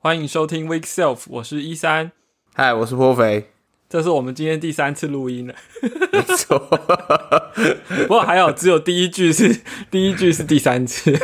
欢迎收听 Week Self，我是一三，嗨，我是颇肥，这是我们今天第三次录音了。没错，不过还有，只有第一句是 第一句是第三次。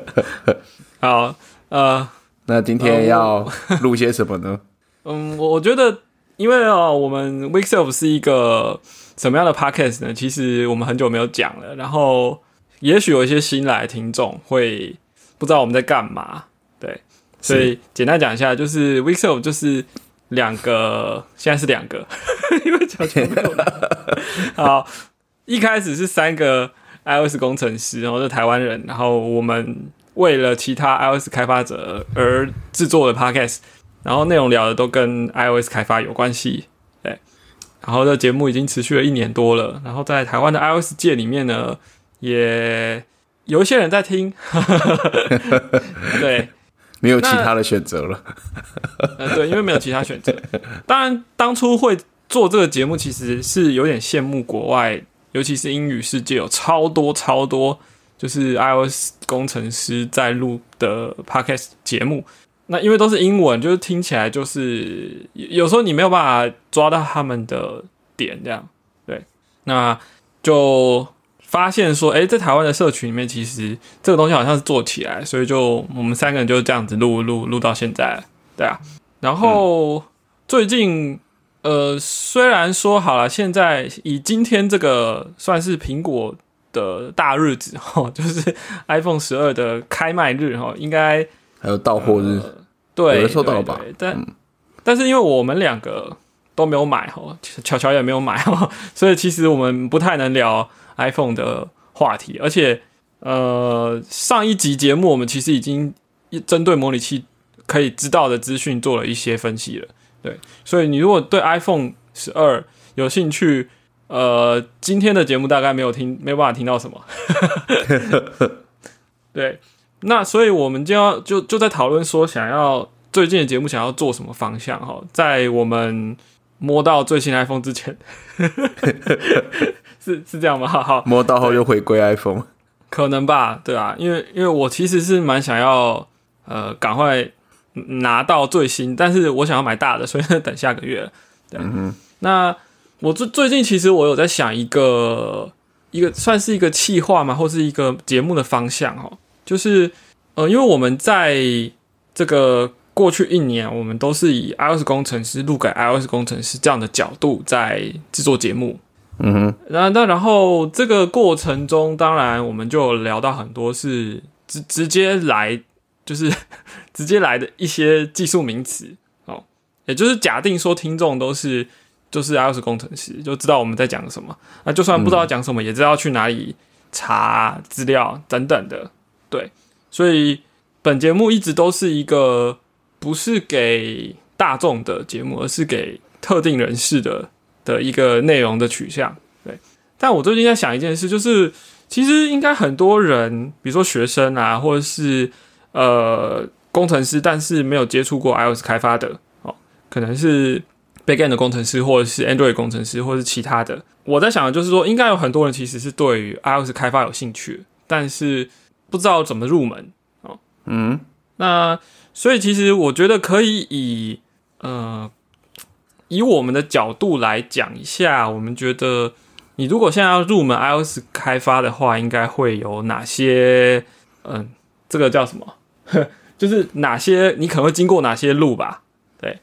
好，呃，那今天要录些什么呢？嗯，我我觉得，因为哦，我们 Week Self 是一个什么样的 podcast 呢？其实我们很久没有讲了，然后也许有一些新来的听众会不知道我们在干嘛，对，所以简单讲一下，就是 Self 就是两个，现在是两个，因为讲全没有了。好，一开始是三个 iOS 工程师，然后是台湾人，然后我们为了其他 iOS 开发者而制作的 podcast。然后内容聊的都跟 iOS 开发有关系，对。然后这节目已经持续了一年多了，然后在台湾的 iOS 界里面呢，也有一些人在听，对，没有其他的选择了。呃，对，因为没有其他选择。当然，当初会做这个节目，其实是有点羡慕国外，尤其是英语世界有超多超多，就是 iOS 工程师在录的 podcast 节目。那因为都是英文，就是听起来就是有时候你没有办法抓到他们的点，这样对。那就发现说，哎，在台湾的社群里面，其实这个东西好像是做起来，所以就我们三个人就这样子录录录到现在，对啊。然后最近，呃，虽然说好了，现在以今天这个算是苹果的大日子哈，就是 iPhone 十二的开卖日哈，应该。还有到货日，对，收到了吧？但但是因为我们两个都没有买哈，巧巧也没有买哈，所以其实我们不太能聊 iPhone 的话题。而且呃，上一集节目我们其实已经针对模拟器可以知道的资讯做了一些分析了。对，所以你如果对 iPhone 十二有兴趣，呃，今天的节目大概没有听，没有办法听到什么。对。那所以，我们就要就就在讨论说，想要最近的节目想要做什么方向哈？在我们摸到最新 iPhone 之前，是是这样吗？好，摸到后又回归 iPhone，可能吧？对啊，因为因为我其实是蛮想要呃赶快拿到最新，但是我想要买大的，所以等下个月。对，那我最最近其实我有在想一个一个算是一个企划嘛，或是一个节目的方向哦。就是，呃，因为我们在这个过去一年，我们都是以 iOS 工程师录给 iOS 工程师这样的角度在制作节目。嗯哼，那那然后这个过程中，当然我们就聊到很多是直直接来，就是 直接来的一些技术名词哦，也就是假定说听众都是就是 iOS 工程师，就知道我们在讲什么。那就算不知道讲什么，也知道去哪里查资料等等的。对，所以本节目一直都是一个不是给大众的节目，而是给特定人士的的一个内容的取向。对，但我最近在想一件事，就是其实应该很多人，比如说学生啊，或者是呃工程师，但是没有接触过 iOS 开发的哦，可能是 Backend 的工程师，或者是 Android 工程师，或者是其他的。我在想的就是说，应该有很多人其实是对于 iOS 开发有兴趣，但是。不知道怎么入门哦，嗯，那所以其实我觉得可以以呃以我们的角度来讲一下，我们觉得你如果现在要入门 iOS 开发的话，应该会有哪些？嗯，这个叫什么？就是哪些你可能会经过哪些路吧？对，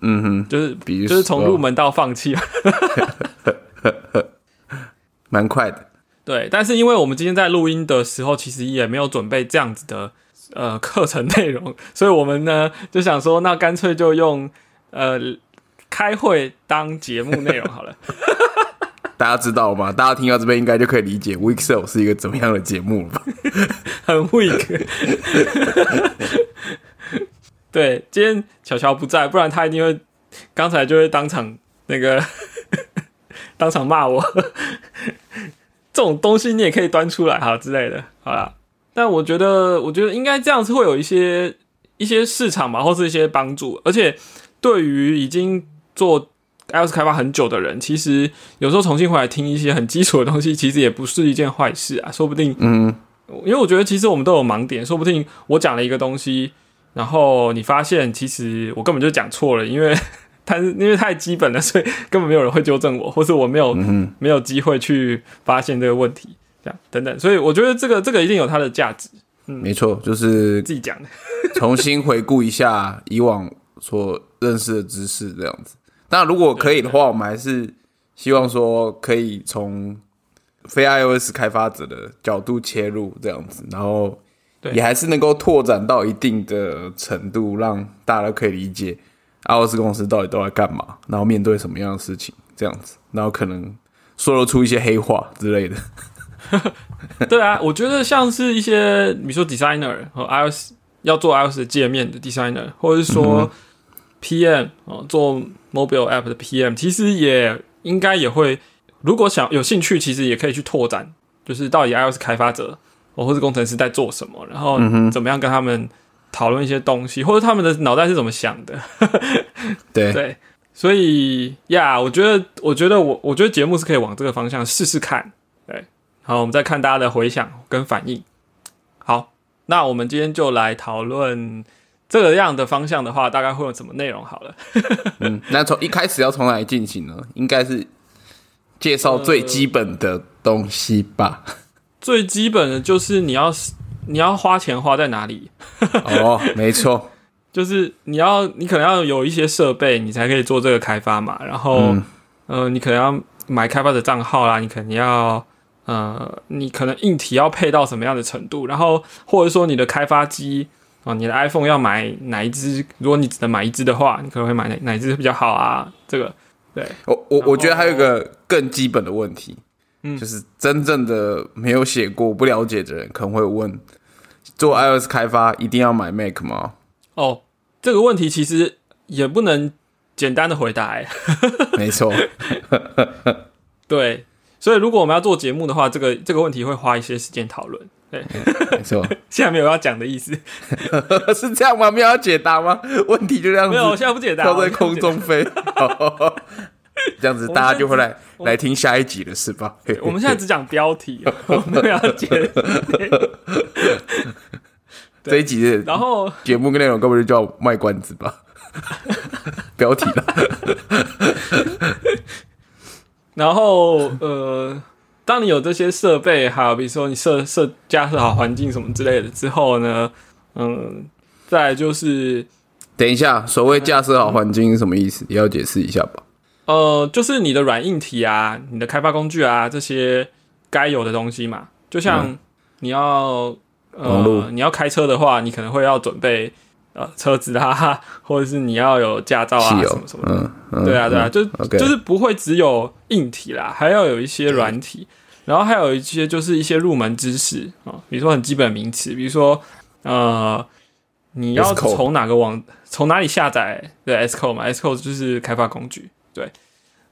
嗯哼，就是比如就是从入门到放弃，蛮快的。对，但是因为我们今天在录音的时候，其实也没有准备这样子的呃课程内容，所以我们呢就想说，那干脆就用呃开会当节目内容好了。大家知道吗？大家听到这边应该就可以理解 Week Sale 是一个怎么样的节目了吧？很 weak。对，今天巧巧不在，不然他一定会刚才就会当场那个当场骂我。这种东西你也可以端出来哈之类的，好啦。但我觉得，我觉得应该这样子会有一些一些市场吧，或是一些帮助。而且对于已经做 iOS 开发很久的人，其实有时候重新回来听一些很基础的东西，其实也不是一件坏事啊。说不定，嗯，因为我觉得其实我们都有盲点，说不定我讲了一个东西，然后你发现其实我根本就讲错了，因为 但是因为太基本了，所以根本没有人会纠正我，或是我没有、没有机会去发现这个问题，这样等等。所以我觉得这个这个一定有它的价值，嗯没错，就是自己讲 的。重新回顾一下以往所认识的知识，这样子。那，如果可以的话，我们还是希望说可以从非 iOS 开发者的角度切入，这样子，然后也还是能够拓展到一定的程度，让大家可以理解 iOS 公司到底都在干嘛，然后面对什么样的事情，这样子，然后可能说得出一些黑话之类的。对啊，我觉得像是一些比如说 designer 和 iOS 要做 iOS 的界面的 designer，或者是说 PM 哦、做 mobile app 的 PM，其实也应该也会，如果想有兴趣，其实也可以去拓展，就是到底 iOS 开发者哦或是工程师在做什么，然后怎么样跟他们讨论一些东西，或者他们的脑袋是怎么想的。对，对，所以呀我觉得，我觉得我我觉得节目是可以往这个方向试试看。对，好，我们再看大家的回响跟反应。好，那我们今天就来讨论这个样的方向的话，大概会有什么内容？好了，嗯，那从一开始要从哪里进行呢？应该是介绍最基本的东西吧。最基本的就是你要你要花钱花在哪里，哦，没错，就是你要你可能要有一些设备，你才可以做这个开发嘛。然后，嗯呃，你可能要买开发者账号啦，你可能要呃，你可能硬体要配到什么样的程度，然后或者说你的开发机哦，你的 iPhone 要买哪一只？如果你只能买一只的话，你可能会买哪哪一支比较好啊？这个对，我我我觉得还有一个更基本的问题，嗯就是真正的没有写过、不了解的人可能会问：做 iOS 开发一定要买 Mac 吗？哦，这个问题其实也不能简单的回答、欸，没错，对。所以，如果我们要做节目的话，这个这个问题会花一些时间讨论。对，没错，现在没有要讲的意思，是这样吗？没有要解答吗？问题就这样没有，我现在不解答，飘在空中飞，这样子大家就会来来听下一集了，是吧？我们现在只讲标题，我们要解。这一集的然后，节目跟内容根本就叫卖关子吧？标题了，然后，呃，当你有这些设备，还有比如说你设设架设好环境什么之类的之后呢，嗯，再来就是，等一下，所谓架设好环境是什么意思？也要解释一下吧。呃，就是你的软硬体啊，你的开发工具啊，这些该有的东西嘛。就像你要、呃，你要开车的话，你可能会要准备呃车子啊，或者是你要有驾照啊什么什么的。对啊，对啊，嗯就就是不会只有硬体啦，还要有一些软体，然后还有一些就是一些入门知识啊、比如说很基本名词，比如说呃，你要从哪个网从哪里下载的 S code 嘛，S code 就是开发工具，对。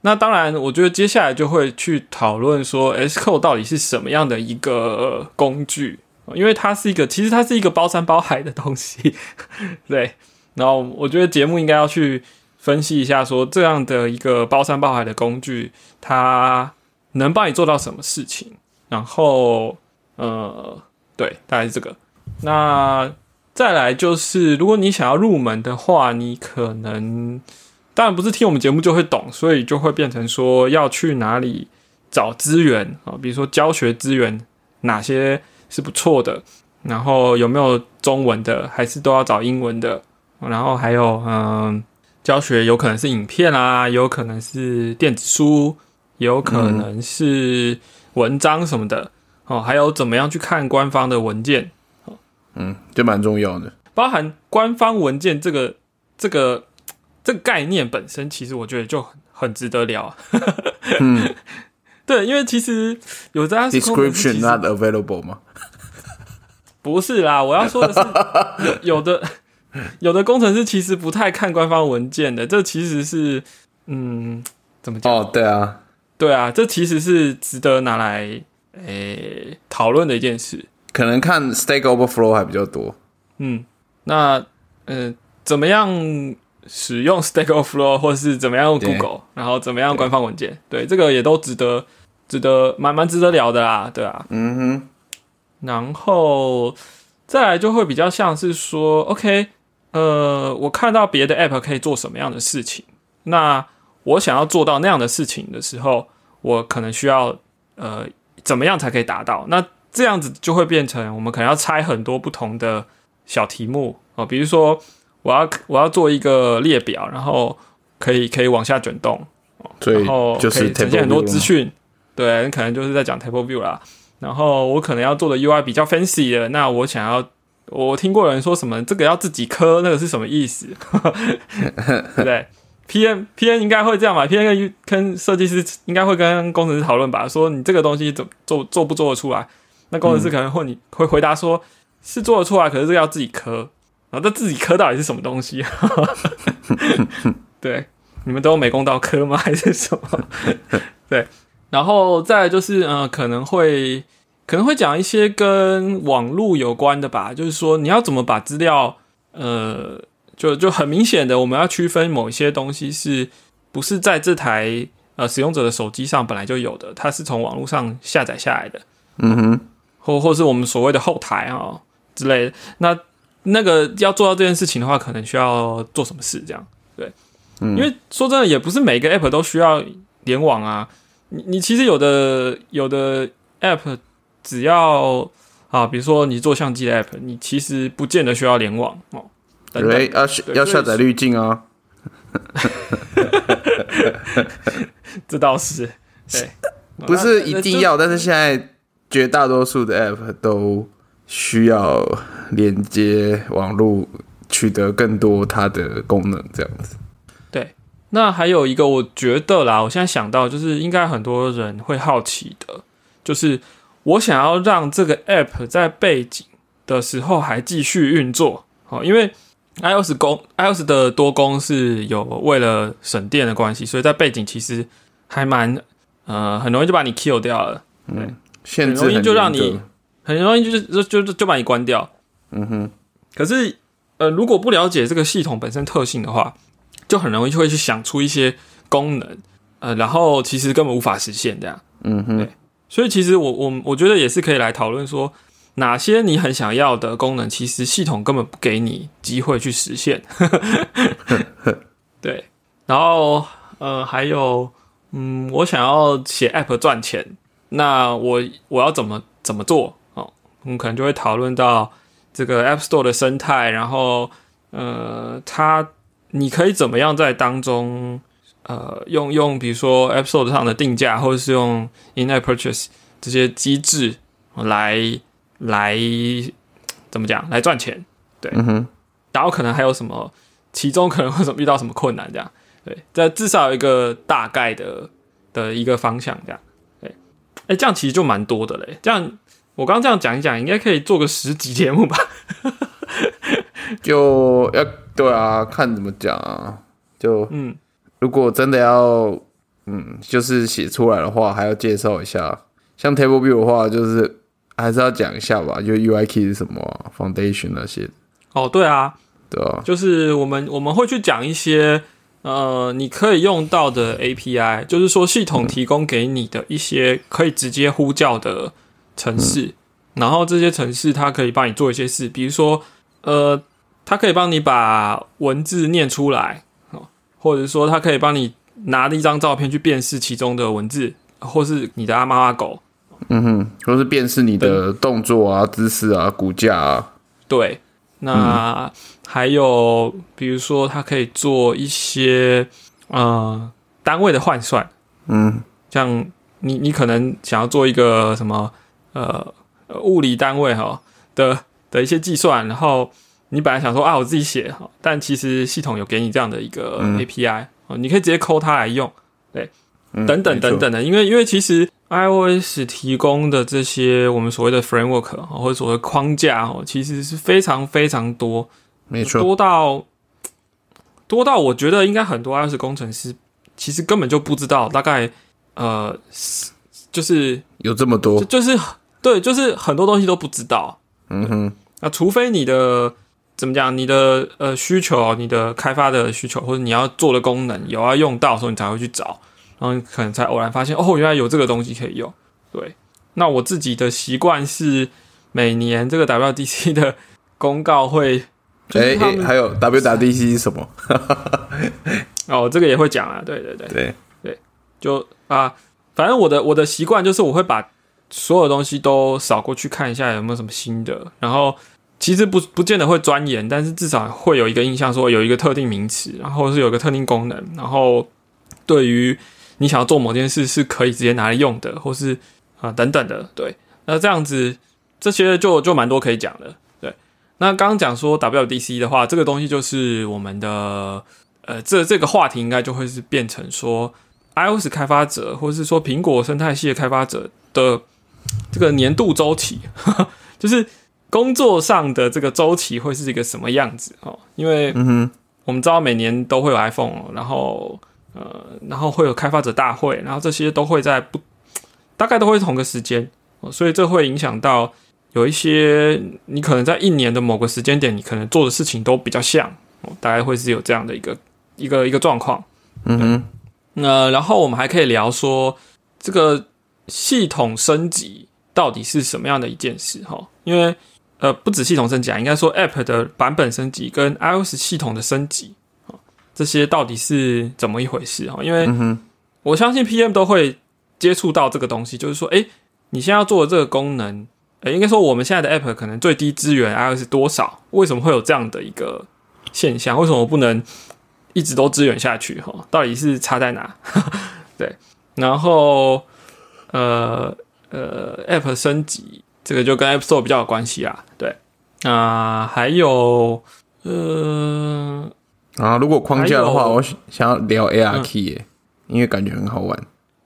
那当然，我觉得接下来就会去讨论说 S code 到底是什么样的一个工具，因为它是一个其实它是一个包山包海的东西，对。然后我觉得节目应该要去分析一下，说这样的一个包山包海的工具，它能帮你做到什么事情？然后，呃，对，大概是这个。那再来就是，如果你想要入门的话，你可能当然不是听我们节目就会懂，所以就会变成说要去哪里找资源啊，比如说教学资源哪些是不错的，然后有没有中文的，还是都要找英文的？然后还有嗯，教学有可能是影片啊，有可能是电子书，有可能是文章什么的哦，还有怎么样去看官方的文件，嗯，这蛮重要的。包含官方文件这个这个这个概念本身，其实我觉得就很很值得聊。嗯对，因为其实有在，description not available 吗？不是啦，我要说的是，有的有的工程师其实不太看官方文件的，这其实是嗯，怎么讲？哦，对啊，对啊，这其实是值得拿来诶讨论的一件事。可能看 Stack Overflow 还比较多。嗯，那呃，怎么样使用 Stack Overflow，或是怎么样用 Google，然后怎么样官方文件，对，这个也都值得值得蛮蛮值得聊的啦，对啊。嗯哼，然后再来就会比较像是说，OK，呃，我看到别的 App 可以做什么样的事情，那我想要做到那样的事情的时候，我可能需要呃怎么样才可以达到？那这样子就会变成我们可能要拆很多不同的小题目哦，比如说我要我要做一个列表，然后可以可以往下卷动，所以然后就是可以呈现很多资讯，对你，可能就是在讲 table view 啦。然后我可能要做的 UI 比较 fancy 的，那我想要，我听过有人说什么这个要自己磕，那个是什么意思？对不对？P N P N 应该会这样吧？P N 跟跟设计师应该会跟工程师讨论吧，说你这个东西怎做做不做得出来？那工程师可能会你会回答说，是做得出来，可是这个要自己磕。然后这自己磕到底是什么东西？对，你们都美工刀磕吗？还是什么？对，然后再来就是呃，可能会可能会讲一些跟网络有关的吧，就是说你要怎么把资料呃，就就很明显的，我们要区分某一些东西是不是在这台呃使用者的手机上本来就有的，它是从网络上下载下来的，嗯哼，或或是我们所谓的后台啊、之类的。那那个要做到这件事情的话，可能需要做什么事？这样对，嗯因为说真的，也不是每个 app 都需要联网啊。你你其实有的有的 app 只要啊，比如说你做相机的 app，你其实不见得需要联网哦。等等对，要要下载滤镜啊，这倒是对，不是一定要，但是现在绝大多数的 app 都需要连接网络，取得更多它的功能，这样子。对，那还有一个，我觉得啦，我现在想到就是应该很多人会好奇的，就是我想要让这个 app 在背景的时候还继续运作，哦，因为 iOS 公 iOS 的多功是有为了省电的关系，所以在背景其实还蛮呃很容易就把你 kill 掉了，限制很容易就让你很容易就是就就就就把你关掉。嗯哼，可是，呃，如果不了解这个系统本身特性的话，就很容易就会去想出一些功能，呃，然后其实根本无法实现这样。嗯哼，所以其实我我我觉得也是可以来讨论说，哪些你很想要的功能，其实系统根本不给你机会去实现。对，然后呃，还有嗯，我想要写 App 赚钱，那我我要怎么怎么做哦？我们可能就会讨论到这个 App Store 的生态，然后呃，它你可以怎么样在当中呃用用比如说 App Store 上的定价，或者是用 In-App Purchase 这些机制来来怎么讲来赚钱？对，然后可能还有什么，其中可能会什么遇到什么困难这样，对，这至少有一个大概的的一个方向这样，对，哎，这样其实就蛮多的嘞，这样我刚刚这样讲一讲，应该可以做个十集节目吧？就要对啊，看怎么讲啊。就嗯，如果真的要，嗯，就是写出来的话，还要介绍一下。像 Table View 的话，就是还是要讲一下吧，就 UI Key 是什么啊、Foundation 那些，哦，对啊，对啊，就是我们我们会去讲一些呃，你可以用到的 API，就是说系统提供给你的一些可以直接呼叫的程式，然后这些程式它可以帮你做一些事，比如说呃，它可以帮你把文字念出来哦，或者说它可以帮你拿一张照片去辨识其中的文字，或是你的阿猫阿狗，嗯哼，或是辨识你的动作啊、姿势啊、骨架啊，对，那还有比如说，它可以做一些呃单位的换算，嗯。像你你可能想要做一个什么呃呃物理单位哈的的一些计算，然后你本来想说啊我自己写哈，但其实系统有给你这样的一个嗯。API 哦、你可以直接抠它来用，嗯等等等等的，因为因为其实 iOS 提供的这些我们所谓的 framework 哦或者所谓框架哦，其实是非常非常多，没错，多到多到我觉得应该很多 iOS 工程师其实根本就不知道，大概呃是就是有这么多。就，就是对，就是很多东西都不知道。嗯哼，那除非你的怎么讲，你的呃需求，你的开发的需求，或者你要做的功能有要用到的时候，你才会去找，然后你可能才偶然发现，哦，原来有这个东西可以用。对，那我自己的习惯是每年这个 WDC 的公告会 哎 还有 WWDC 是什么？哦，这个也会讲啊，对对对对，对，就啊，反正我的我的习惯就是我会把所有东西都扫过去看一下有没有什么新的，然后其实不不见得会钻研，但是至少会有一个印象，说有一个特定名词，然后是有一个特定功能，然后对于你想要做某件事是可以直接拿来用的，或是啊等等的，对，那这样子这些就就蛮多可以讲的，对。那刚刚讲说 WDC 的话，这个东西就是我们的呃，这这个话题应该就会是变成说 iOS 开发者，或是说苹果生态系的开发者的这个年度周期，就是工作上的这个周期会是一个什么样子哦？因为嗯哼，我们知道每年都会有 iPhone，哦然后呃，然后会有开发者大会，然后这些都会在不大概都会同个时间，哦所以这会影响到有一些你可能在一年的某个时间点，你可能做的事情都比较像，哦，大概会是有这样的一个一个一个状况。嗯哼，那然后我们还可以聊说这个系统升级到底是什么样的一件事哈？因为呃，不止系统升级啊，应该说 App 的版本升级跟 iOS 系统的升级啊，这些到底是怎么一回事哈？因为我相信 PM 都会接触到这个东西，就是说，诶，你现在要做的这个功能，诶，应该说我们现在的 App 可能最低支援 iOS 多少？为什么会有这样的一个现象？为什么不能一直都支援下去？哈，到底是差在哪？对，然后呃呃，App 升级这个就跟 App Store 比较有关系啦。对，啊、还有呃，啊，如果框架的话，我想想要聊 ARKey 耶，因为感觉很好玩。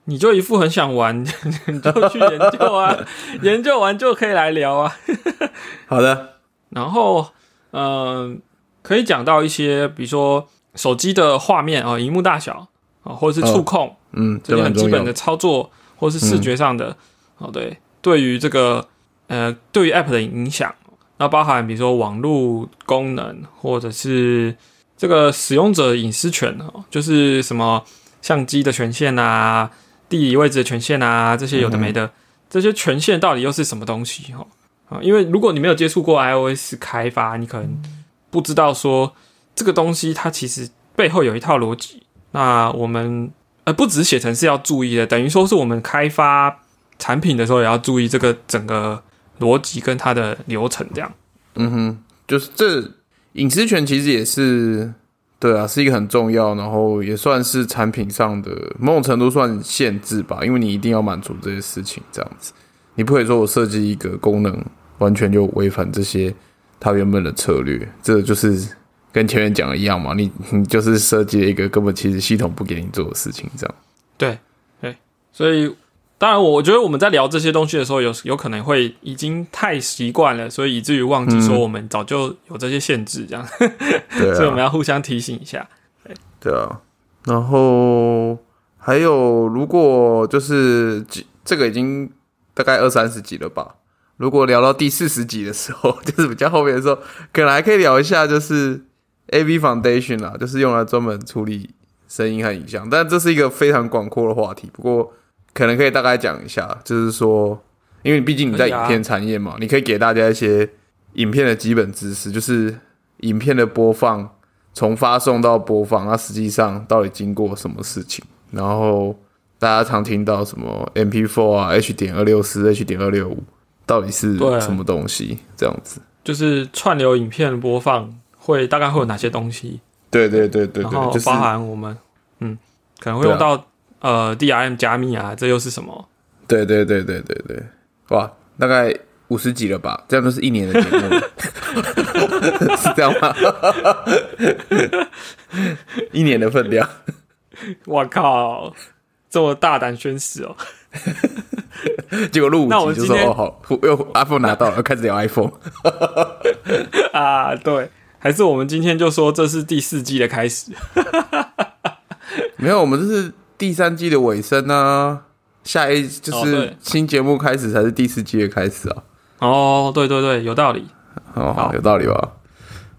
你就一副很想玩，你 就去研究啊，研究完就可以来聊啊。好的，然后，嗯、可以讲到一些，比如说手机的画面啊，荧幕大小啊，或者是触控、嗯，这些很基本的。操作，或是视觉上的，哦，对，对于这个呃，对于 App 的影响，那包含比如说网络功能，或者是这个使用者隐私权哦，就是什么相机的权限啊、地理位置的权限啊，这些有的没的，这些权限到底又是什么东西？哈啊，因为如果你没有接触过 iOS 开发，你可能不知道说这个东西它其实背后有一套逻辑。那我们呃不只是写程式要注意的，等于说是我们开发产品的时候也要注意这个整个逻辑跟它的流程这样。嗯哼，就是这隐私权其实也是对啊，是一个很重要，然后也算是产品上的某种程度算限制吧，因为你一定要满足这些事情，这样子，你不可以说我设计一个功能完全就违反这些它原本的策略，这就是跟前面讲的一样嘛，你你就是设计了一个根本其实系统不给你做的事情，这样。对对，所以当然我我觉得我们在聊这些东西的时候，有有可能会已经太习惯了，所以以至于忘记说我们早就有这些限制，这样，所以我们要互相提醒一下。对啊，然后还有，如果就是几这个已经大概二三十集了吧？如果聊到第四十集的时候，就是比较后面的时候，可能还可以聊一下，就是 A V Foundation 啦，就是用来专门处理声音和影像，但这是一个非常广阔的话题。不过可能可以大概讲一下，就是说，因为毕竟你在影片产业嘛，你可以给大家一些影片的基本知识，就是影片的播放。从发送到播放，它实际上到底经过什么事情？然后大家常听到什么 MP4 啊、H 点二六四、H 点二六五，到底是什么东西？这样子。就是串流影片播放会大概会有哪些东西，对对对对然后对，就是包含我们嗯可能会用到、呃 DRM 加密啊，这又是什么？对对对对对对，哇，大概五十集了吧？这样都是一年的节目，是这样吗？一年的分量。我靠，这么大胆宣誓哦！结果录五集就说哦好，又 iPhone 拿到了，又开始聊 iPhone。啊，对，还是我们今天就说这是第四季的开始。没有，我们这是第三季的尾声啊，下一就是新节目开始才是第四季的开始啊。哦，对对对，有道理。哦，好有道理吧？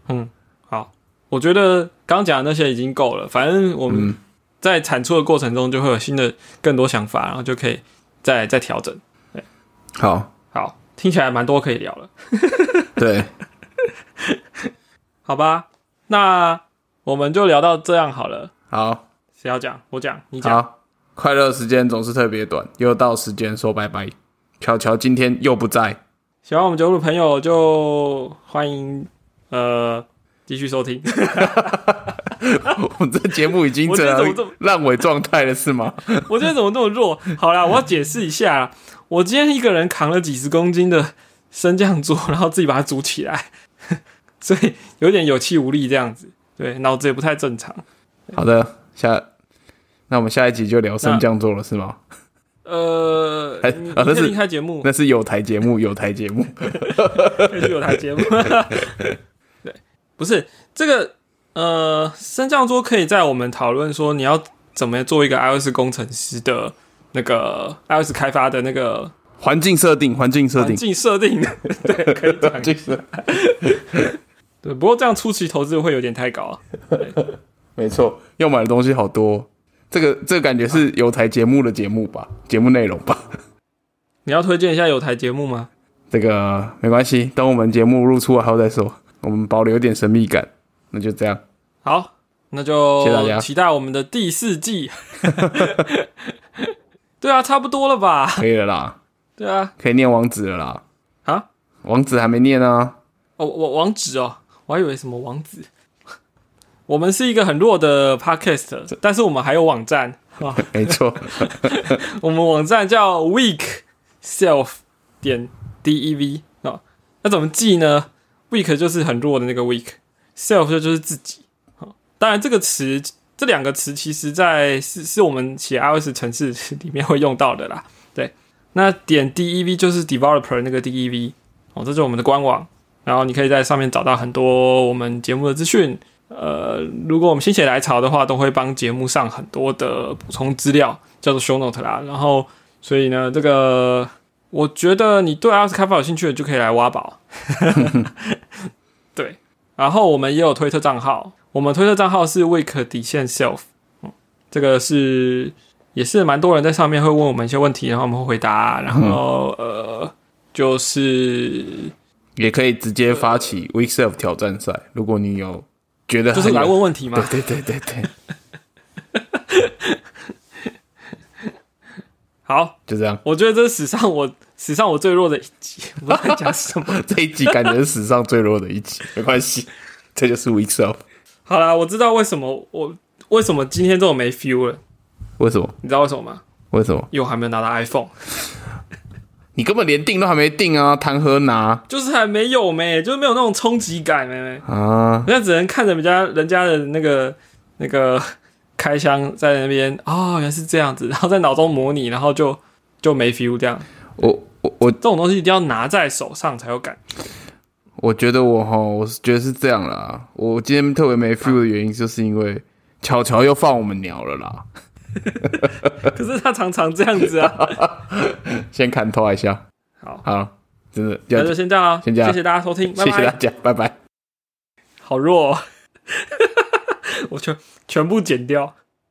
嗯，好，我觉得刚讲的那些已经够了。反正我们嗯在产出的过程中就会有新的、更多想法，然后就可以再再调整。好，好，听起来蛮多可以聊了。对，好吧，那我们就聊到这样好了。好，谁要讲？我讲，你讲。好，快乐时间总是特别短，又到时间说拜拜。巧巧今天又不在，喜欢我们节目的朋友就欢迎呃继续收听。我们这节目已经烂尾状态了，是吗？我今天怎么这么弱？好啦，我要解释一下啦，我今天一个人扛了几十公斤的升降桌，然后自己把它组起来，所以有点有气无力这样子。对，脑子也不太正常。好的，下那我们下一集就聊升降座了，是吗？呃，还那是开节目，那是有台节目，有台节目。可以去有台节目。对，不是这个呃，升降桌可以在我们讨论说你要怎么做一个 iOS 工程师的那个 iOS 开发的那个环境设定，环境设定环定，境设定，对，可以讲环境设对，不过这样初期投资会有点太高啊。没错，要买的东西好多。这个这个感觉是有台节目的节目吧，节目内容吧。你要推荐一下有台节目吗？这个没关系，等我们节目录出来后再说。我们保留一点神秘感，那就这样。好，那就谢谢大家期待我们的第四季。对啊，差不多了吧？可以了啦，对啊，可以念网址了啦。啊，网址还没念啊。哦，网网址哦，我还以为什么网址。我们是一个很弱的 podcast，但是我们还有网站 啊，没错，我们网站叫 weak self 点 dev 啊。那怎么记呢？weak 就是很弱的那个 weak，self 就就是自己。啊，当然这个词这两个词其实在是是我们写 iOS 程式里面会用到的啦。对，那点 dev 就是 developer 那个 dev 哦，这是我们的官网，然后你可以在上面找到很多我们节目的资讯。呃，如果我们心血来潮的话，都会帮节目上很多的补充资料，叫做 show note 啦。然后，所以呢，这个我觉得你对 iOS 开发有兴趣的，就可以来挖宝。对，然后我们也有推特账号，我们推特账号是 week 底线 self，嗯，这个是也是蛮多人在上面会问我们一些问题，然后我们会回答，然后呃，就是也可以直接发起 Week Self 挑战赛。如果你有觉得就是来问问题嘛。对对对对对，好，就这样。我觉得这是史上我史上我最弱的一集，我不知道在讲什么。这一集感觉是史上最弱的一集，没关系，这就是 Week Self。好啦，我知道为什么我为什么今天这么没 feel 了，为什么？你知道为什么吗？为什么？因为我还没有拿到 iPhone，你根本连定都还没定啊，谈何拿就是还没有没，就是没有那种冲击感没没，啊？人家只能看着人家人家的那个那个开箱在那边哦，原来是这样子，然后在脑中模拟，然后就就没 feel 这样。我我我这种东西一定要拿在手上才有感觉。我觉得我哈，我是觉得是这样啦。我今天特别没 feel 的原因，就是因为巧巧又放我们鸟了啦。可是他常常这样子啊。先看拖一下，好，好，真的那就先这样啊，先这样谢谢大家收听，拜拜。谢谢大家，拜拜。好弱、哦，我全全部剪掉。